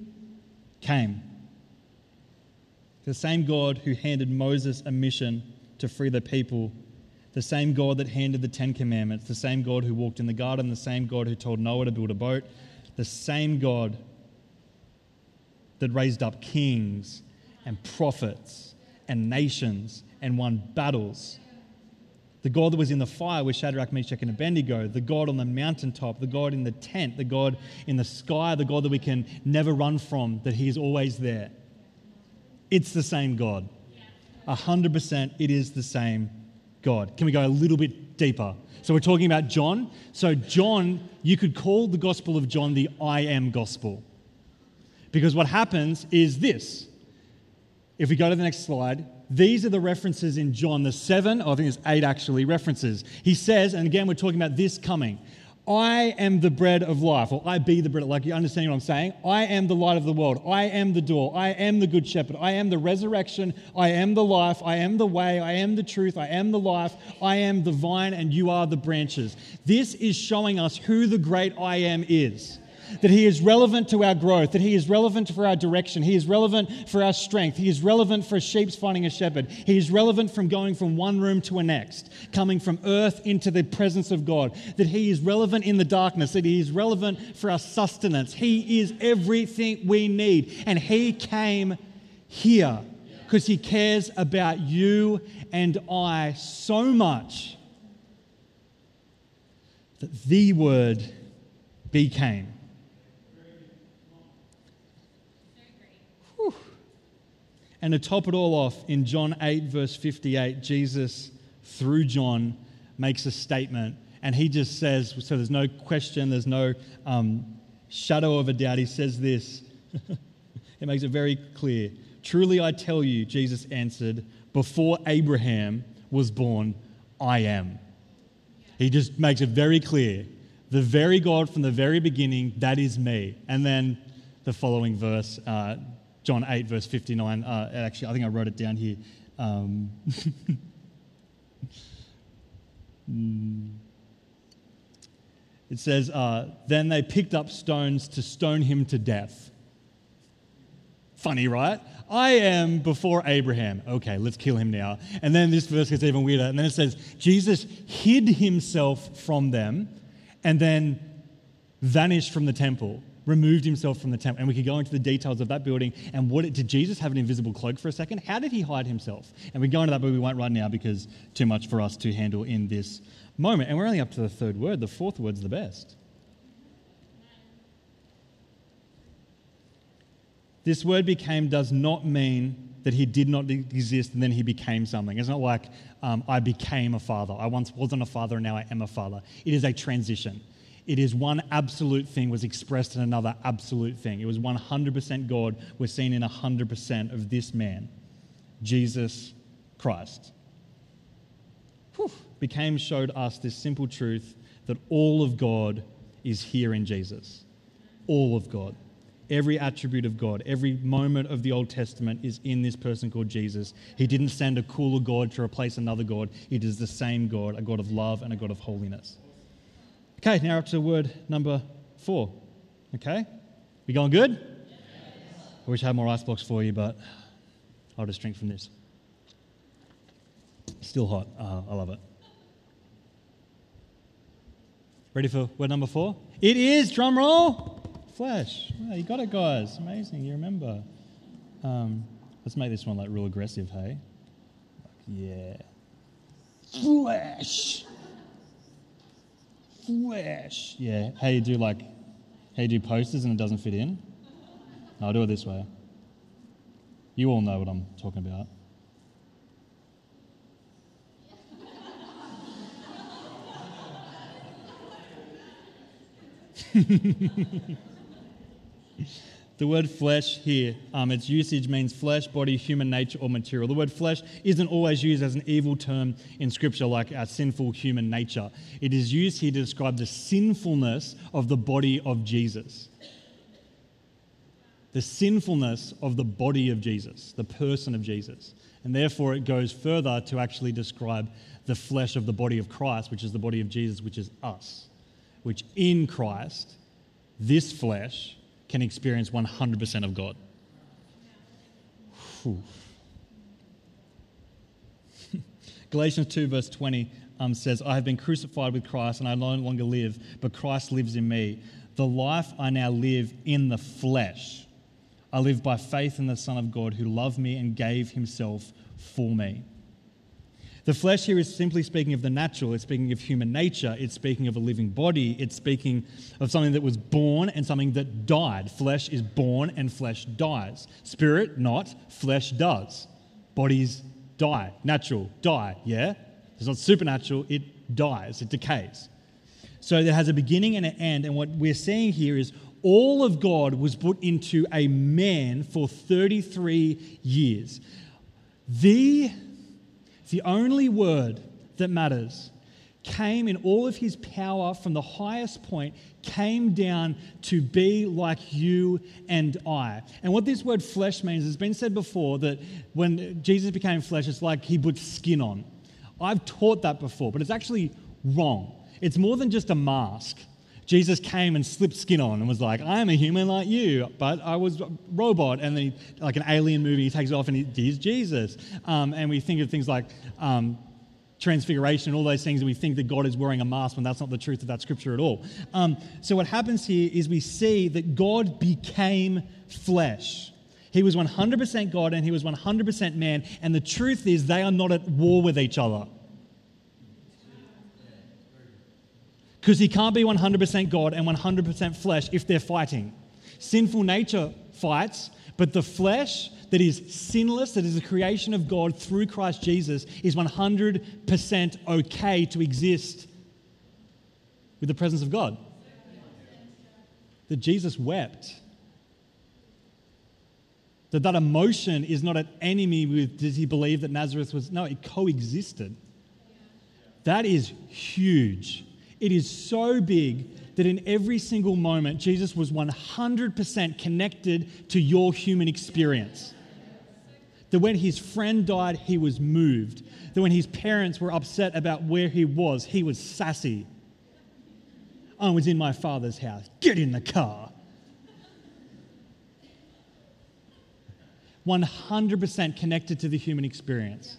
came. The same God who handed Moses a mission to free the people, the same God that handed the Ten Commandments, the same God who walked in the garden, the same God who told Noah to build a boat, the same God that raised up kings and prophets and nations and won battles the God that was in the fire with Shadrach, Meshach, and Abednego, the God on the mountaintop, the God in the tent, the God in the sky, the God that we can never run from, that He is always there. It's the same God. A hundred percent, it is the same God. Can we go a little bit deeper? So we're talking about John. So, John, you could call the Gospel of John the I am Gospel. Because what happens is this. If we go to the next slide, these are the references in John, the seven, oh, I think it's eight actually, references. He says, and again, we're talking about this coming. I am the bread of life, or I be the bread. Of life, like you understand what I'm saying? I am the light of the world. I am the door. I am the good shepherd. I am the resurrection. I am the life. I am the way. I am the truth. I am the life. I am the vine, and you are the branches. This is showing us who the great I am is that He is relevant to our growth, that He is relevant for our direction, He is relevant for our strength, He is relevant for sheep's finding a shepherd, He is relevant from going from one room to a next, coming from earth into the presence of God, that He is relevant in the darkness, that He is relevant for our sustenance. He is everything we need, and He came here because He cares about you and I so much that the Word became. And to top it all off, in John 8, verse 58, Jesus, through John, makes a statement. And he just says, so there's no question, there's no um, shadow of a doubt. He says this. (laughs) it makes it very clear. Truly I tell you, Jesus answered, before Abraham was born, I am. He just makes it very clear. The very God from the very beginning, that is me. And then the following verse, uh, John 8, verse 59. Uh, actually, I think I wrote it down here. Um, (laughs) it says, uh, Then they picked up stones to stone him to death. Funny, right? I am before Abraham. Okay, let's kill him now. And then this verse gets even weirder. And then it says, Jesus hid himself from them and then vanished from the temple removed himself from the temple. And we could go into the details of that building. And what did Jesus have an invisible cloak for a second? How did he hide himself? And we go into that, but we won't right now because too much for us to handle in this moment. And we're only up to the third word. The fourth word's the best. This word became does not mean that he did not exist and then he became something. It's not like um, I became a father. I once wasn't a father and now I am a father. It is a transition. It is one absolute thing was expressed in another absolute thing. It was 100% God was seen in 100% of this man, Jesus Christ. Whew. Became, showed us this simple truth that all of God is here in Jesus. All of God. Every attribute of God, every moment of the Old Testament is in this person called Jesus. He didn't send a cooler God to replace another God. It is the same God, a God of love and a God of holiness. Okay, now up to word number four. Okay? We going good? I wish I had more ice blocks for you, but I'll just drink from this. Still hot. Uh, I love it. Ready for word number four? It is, drum roll, flesh. you got it, guys. Amazing. You remember. Um, let's make this one like real aggressive, hey? Yeah. Flesh flesh. Yeah, how you do like, how you do posters and it doesn't fit in? No, I'll do it this way. You all know what I'm talking about. (laughs) The word flesh here, um, its usage means flesh, body, human nature, or material. The word flesh isn't always used as an evil term in Scripture, like our sinful human nature. It is used here to describe the sinfulness of the body of Jesus. The sinfulness of the body of Jesus, the person of Jesus. And therefore, it goes further to actually describe the flesh of the body of Christ, which is the body of Jesus, which is us. Which in Christ, this flesh, can experience 100% of God. (laughs) Galatians 2, verse 20 um, says, I have been crucified with Christ, and I no longer live, but Christ lives in me. The life I now live in the flesh, I live by faith in the Son of God who loved me and gave himself for me. The flesh here is simply speaking of the natural, it's speaking of human nature, it's speaking of a living body, it's speaking of something that was born and something that died. Flesh is born and flesh dies. Spirit, not, flesh does. Bodies die. Natural, die, yeah? It's not supernatural, it dies, it decays. So there has a beginning and an end, and what we're seeing here is all of God was put into a man for 33 years. The the only word that matters, came in all of his power from the highest point, came down to be like you and I. And what this word flesh means has been said before that when Jesus became flesh, it's like he put skin on. I've taught that before, but it's actually wrong. It's more than just a mask. Jesus came and slipped skin on and was like, I am a human like you, but I was a robot. And then, he, like an alien movie, he takes it off and he, he's Jesus. Um, and we think of things like um, transfiguration and all those things, and we think that God is wearing a mask when that's not the truth of that scripture at all. Um, so, what happens here is we see that God became flesh. He was 100% God and he was 100% man. And the truth is, they are not at war with each other. Because he can't be 100% God and 100% flesh if they're fighting. Sinful nature fights, but the flesh that is sinless, that is a creation of God through Christ Jesus, is 100% okay to exist with the presence of God. That Jesus wept. That that emotion is not an enemy with, does he believe that Nazareth was? No, it coexisted. That is huge. It is so big that in every single moment, Jesus was 100% connected to your human experience. That when his friend died, he was moved. That when his parents were upset about where he was, he was sassy. I was in my father's house. Get in the car. 100% connected to the human experience.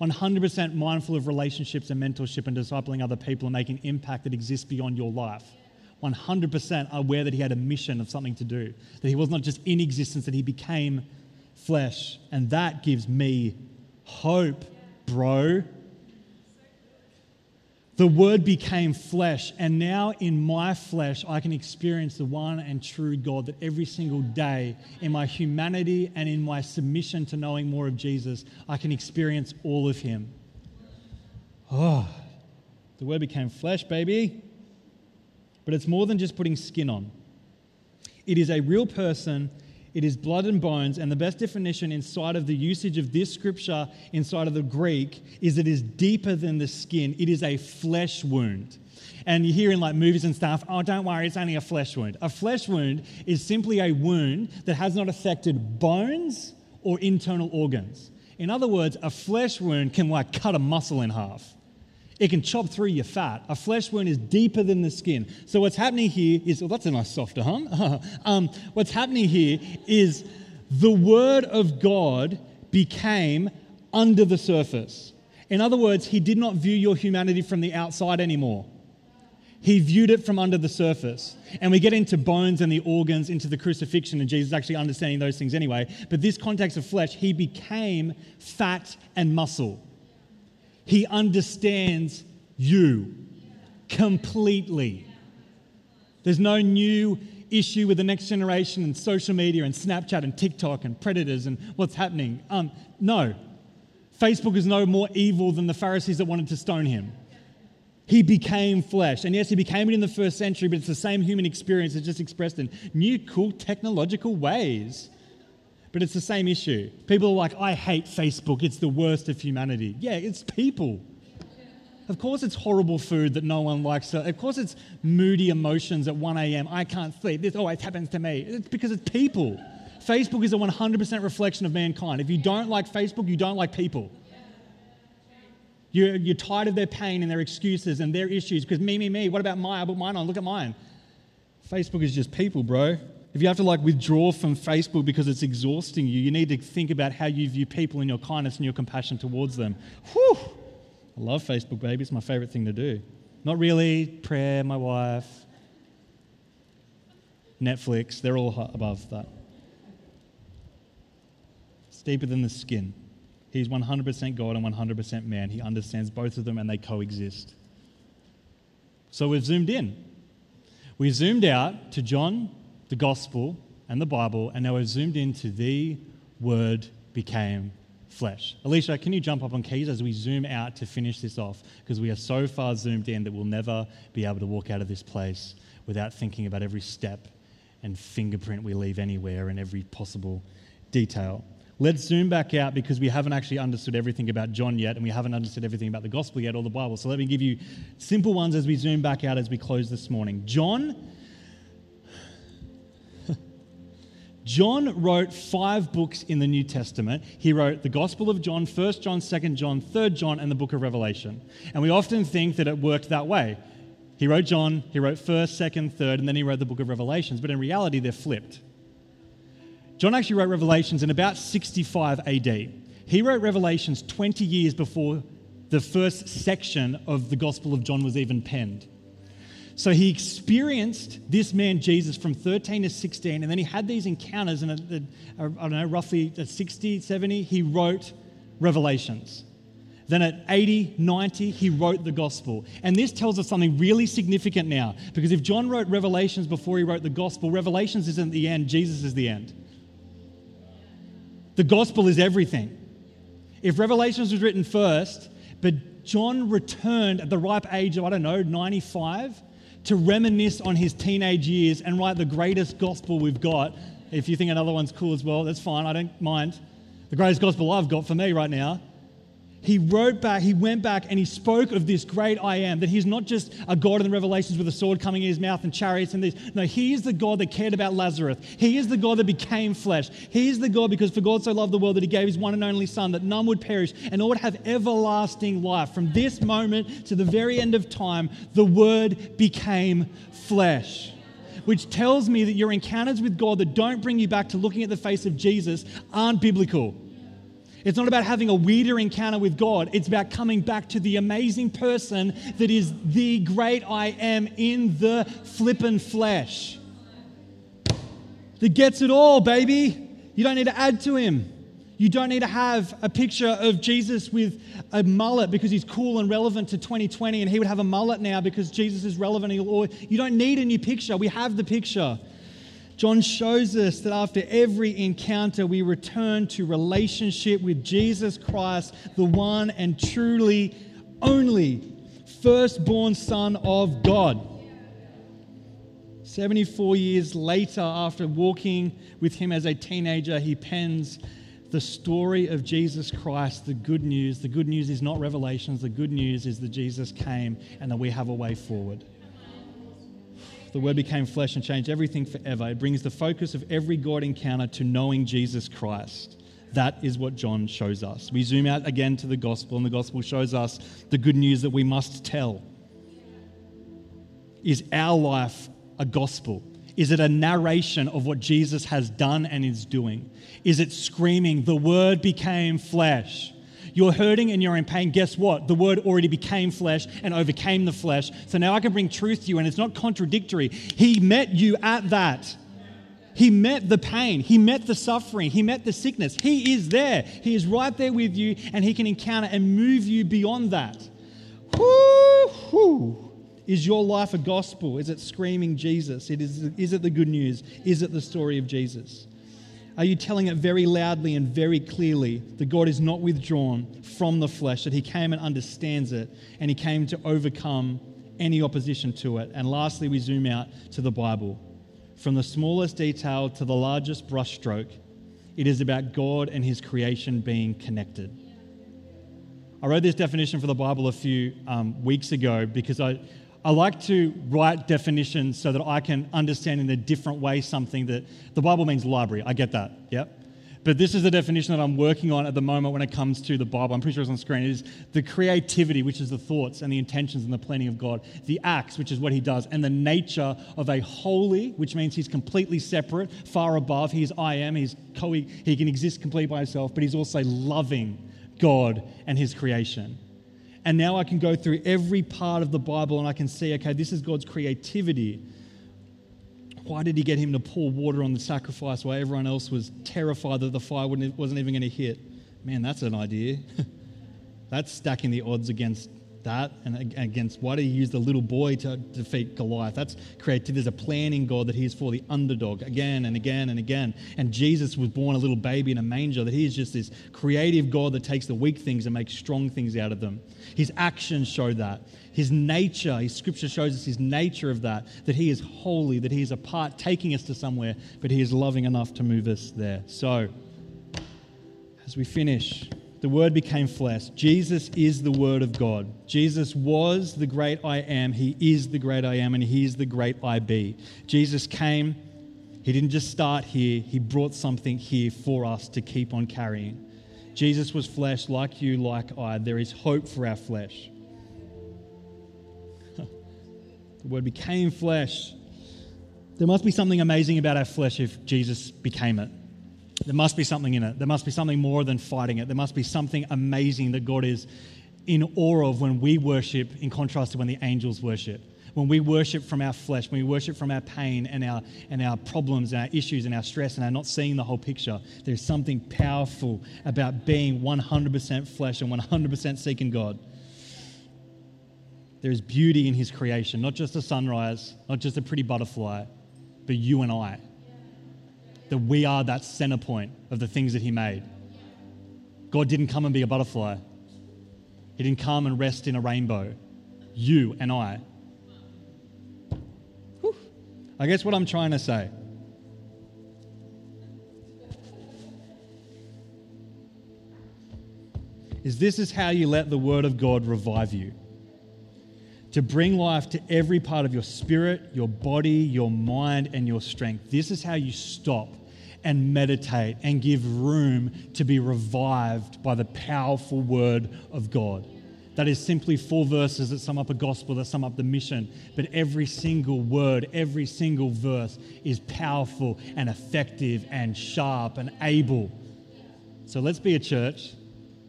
100% mindful of relationships and mentorship and discipling other people and making impact that exists beyond your life. 100% aware that he had a mission of something to do, that he was not just in existence, that he became flesh. And that gives me hope, bro. The Word became flesh, and now in my flesh, I can experience the one and true God that every single day, in my humanity and in my submission to knowing more of Jesus, I can experience all of Him. Oh, the Word became flesh, baby. but it's more than just putting skin on. It is a real person, it is blood and bones, and the best definition inside of the usage of this scripture inside of the Greek is it is deeper than the skin, it is a flesh wound. And you hear in like movies and stuff, oh, don't worry, it's only a flesh wound. A flesh wound is simply a wound that has not affected bones or internal organs. In other words, a flesh wound can like cut a muscle in half. It can chop through your fat. A flesh wound is deeper than the skin. So what's happening here is, well, that's a nice softer hum. (laughs) um, what's happening here is the word of God became under the surface. In other words, he did not view your humanity from the outside anymore. He viewed it from under the surface. And we get into bones and the organs, into the crucifixion, and Jesus actually understanding those things anyway. But this context of flesh, he became fat and muscle. He understands you completely. There's no new issue with the next generation and social media and Snapchat and TikTok and predators and what's happening. Um, no. Facebook is no more evil than the Pharisees that wanted to stone him. He became flesh. And yes, he became it in the first century, but it's the same human experience. It's just expressed in new, cool technological ways. But it's the same issue. People are like, I hate Facebook. It's the worst of humanity. Yeah, it's people. Of course, it's horrible food that no one likes. Of course, it's moody emotions at 1 a.m. I can't sleep. This oh, always happens to me. It's because it's people. Facebook is a 100% reflection of mankind. If you don't like Facebook, you don't like people. You're, you're tired of their pain and their excuses and their issues because me, me, me. What about mine? I put mine on. Look at mine. Facebook is just people, bro. If you have to like withdraw from Facebook because it's exhausting you, you need to think about how you view people and your kindness and your compassion towards them. Whew! I love Facebook, baby. It's my favorite thing to do. Not really. Prayer, my wife, Netflix, they're all above that. It's deeper than the skin. He's 100% God and 100% man. He understands both of them and they coexist. So we've zoomed in. We zoomed out to John, the gospel, and the Bible, and now we've zoomed into the Word became flesh. Alicia, can you jump up on keys as we zoom out to finish this off? Because we are so far zoomed in that we'll never be able to walk out of this place without thinking about every step and fingerprint we leave anywhere and every possible detail. Let's zoom back out because we haven't actually understood everything about John yet and we haven't understood everything about the gospel yet or the Bible. So let me give you simple ones as we zoom back out as we close this morning. John John wrote five books in the New Testament. He wrote the Gospel of John, 1 John, 2 John, 3 John, and the book of Revelation. And we often think that it worked that way. He wrote John, he wrote 1st, 2nd, 3rd, and then he wrote the book of Revelations. But in reality, they're flipped. John actually wrote Revelations in about 65 AD. He wrote Revelations 20 years before the first section of the Gospel of John was even penned. So he experienced this man Jesus from 13 to 16, and then he had these encounters, and at, uh, I don't know, roughly at 60, 70, he wrote Revelations. Then at 80, 90, he wrote the gospel. And this tells us something really significant now, because if John wrote Revelations before he wrote the gospel, Revelations isn't the end, Jesus is the end. The gospel is everything. If Revelations was written first, but John returned at the ripe age of, I don't know, 95 to reminisce on his teenage years and write the greatest gospel we've got. If you think another one's cool as well, that's fine, I don't mind. The greatest gospel I've got for me right now he wrote back, he went back and he spoke of this great I am, that he's not just a God in the Revelations with a sword coming in his mouth and chariots and this. No, he is the God that cared about Lazarus. He is the God that became flesh. He is the God because for God so loved the world that he gave his one and only Son, that none would perish and all would have everlasting life. From this moment to the very end of time, the Word became flesh which tells me that your encounters with God that don't bring you back to looking at the face of Jesus aren't biblical. It's not about having a weirder encounter with God. It's about coming back to the amazing person that is the great I am in the flippin' flesh. That gets it all, baby. You don't need to add to him. You don't need to have a picture of Jesus with a mullet because he's cool and relevant to 2020 and he would have a mullet now because Jesus is relevant. You don't need a new picture. We have the picture. John shows us that after every encounter, we return to relationship with Jesus Christ, the one and truly only firstborn Son of God. 74 years later, after walking with him as a teenager, he pens the story of Jesus Christ, the good news. The good news is not revelations, the good news is that Jesus came and that we have a way forward. The Word became flesh and changed everything forever. It brings the focus of every God encounter to knowing Jesus Christ. That is what John shows us. We zoom out again to the gospel, and the gospel shows us the good news that we must tell. Is our life a gospel? Is it a narration of what Jesus has done and is doing? Is it screaming, the word became flesh? You're hurting and you're in pain. Guess what? The word already became flesh and overcame the flesh. So now I can bring truth to you, and it's not contradictory. He met you at that. He met the pain. He met the suffering. He met the sickness. He is there. He is right there with you, and He can encounter and move you beyond that. Woo-hoo. Is your life a gospel? Is it screaming Jesus? It is, is it the good news? Is it the story of Jesus? Are you telling it very loudly and very clearly that God is not withdrawn from the flesh, that He came and understands it, and He came to overcome any opposition to it? And lastly, we zoom out to the Bible. From the smallest detail to the largest brushstroke, it is about God and His creation being connected. I wrote this definition for the Bible a few um, weeks ago because I, I like to write definitions so that I can understand in a different way something that the Bible means library. I get that, yep. But this is the definition that I'm working on at the moment when it comes to the Bible. I'm pretty sure it's on screen. It is the creativity, which is the thoughts and the intentions and the planning of God, the acts, which is what He does, and the nature of a holy, which means He's completely separate, far above. He's I am. He's co- He can exist completely by Himself, but He's also loving God and His creation. And now I can go through every part of the Bible and I can see, okay, this is God's creativity. Why did he get him to pour water on the sacrifice while everyone else was terrified that the fire wasn't even going to hit? Man, that's an idea. (laughs) that's stacking the odds against that and against why did he use the little boy to defeat Goliath? That's creative. There's a plan in God that he is for the underdog again and again and again. And Jesus was born a little baby in a manger, that he is just this creative God that takes the weak things and makes strong things out of them. His actions show that. His nature, his scripture shows us his nature of that, that he is holy, that he is apart, taking us to somewhere, but he is loving enough to move us there. So, as we finish, the Word became flesh. Jesus is the Word of God. Jesus was the great I am. He is the great I am, and He is the great I be. Jesus came. He didn't just start here, He brought something here for us to keep on carrying. Jesus was flesh like you, like I. There is hope for our flesh. (laughs) the Word became flesh. There must be something amazing about our flesh if Jesus became it. There must be something in it. There must be something more than fighting it. There must be something amazing that God is in awe of when we worship, in contrast to when the angels worship. When we worship from our flesh, when we worship from our pain and our, and our problems and our issues and our stress and our not seeing the whole picture, there's something powerful about being 100% flesh and 100% seeking God. There is beauty in His creation, not just a sunrise, not just a pretty butterfly, but you and I that we are that center point of the things that He made. God didn't come and be a butterfly, He didn't come and rest in a rainbow. You and I. Whew. I guess what I'm trying to say. Is this is how you let the word of God revive you to bring life to every part of your spirit, your body, your mind, and your strength. This is how you stop and meditate and give room to be revived by the powerful word of God. That is simply four verses that sum up a gospel, that sum up the mission. But every single word, every single verse is powerful and effective and sharp and able. So let's be a church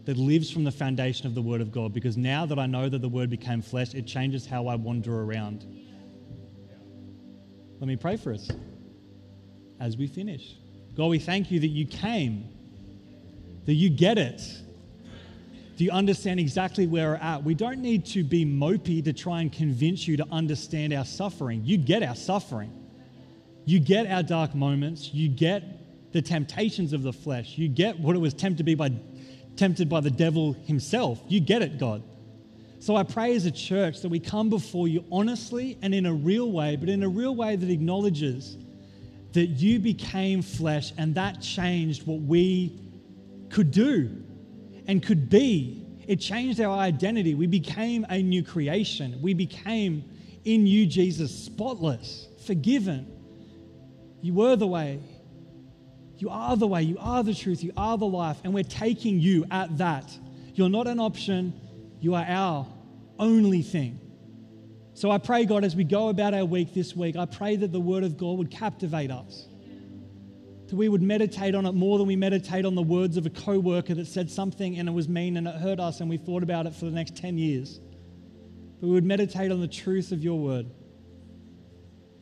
that lives from the foundation of the Word of God because now that I know that the Word became flesh, it changes how I wander around. Let me pray for us as we finish. God, we thank you that you came, that you get it. Do you understand exactly where we're at? We don't need to be mopey to try and convince you to understand our suffering. You get our suffering. You get our dark moments. You get the temptations of the flesh. You get what it was tempted to be by tempted by the devil himself. You get it, God. So I pray as a church that we come before you honestly and in a real way, but in a real way that acknowledges that you became flesh and that changed what we could do and could be. It changed our identity. We became a new creation. We became in you, Jesus, spotless, forgiven. You were the way. You are the way. You are the truth. You are the life. And we're taking you at that. You're not an option. You are our only thing. So I pray, God, as we go about our week this week, I pray that the Word of God would captivate us. That we would meditate on it more than we meditate on the words of a co worker that said something and it was mean and it hurt us and we thought about it for the next 10 years. But we would meditate on the truth of your Word.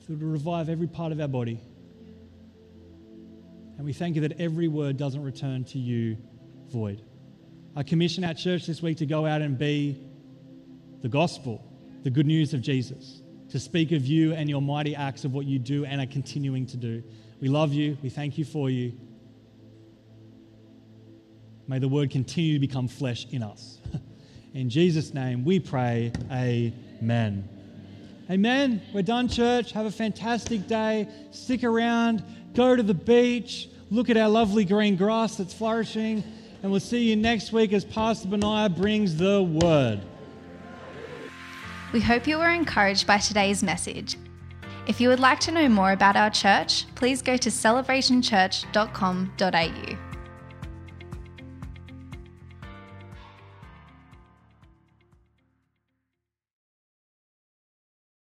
So it would revive every part of our body. And we thank you that every word doesn't return to you void. I commission our church this week to go out and be the gospel, the good news of Jesus, to speak of you and your mighty acts of what you do and are continuing to do. We love you. We thank you for you. May the word continue to become flesh in us. (laughs) In Jesus' name we pray, Amen. Amen. We're done, church. Have a fantastic day. Stick around, go to the beach, look at our lovely green grass that's flourishing, and we'll see you next week as Pastor Benaiah brings the word.
We hope you were encouraged by today's message. If you would like to know more about our church, please go to celebrationchurch.com.au.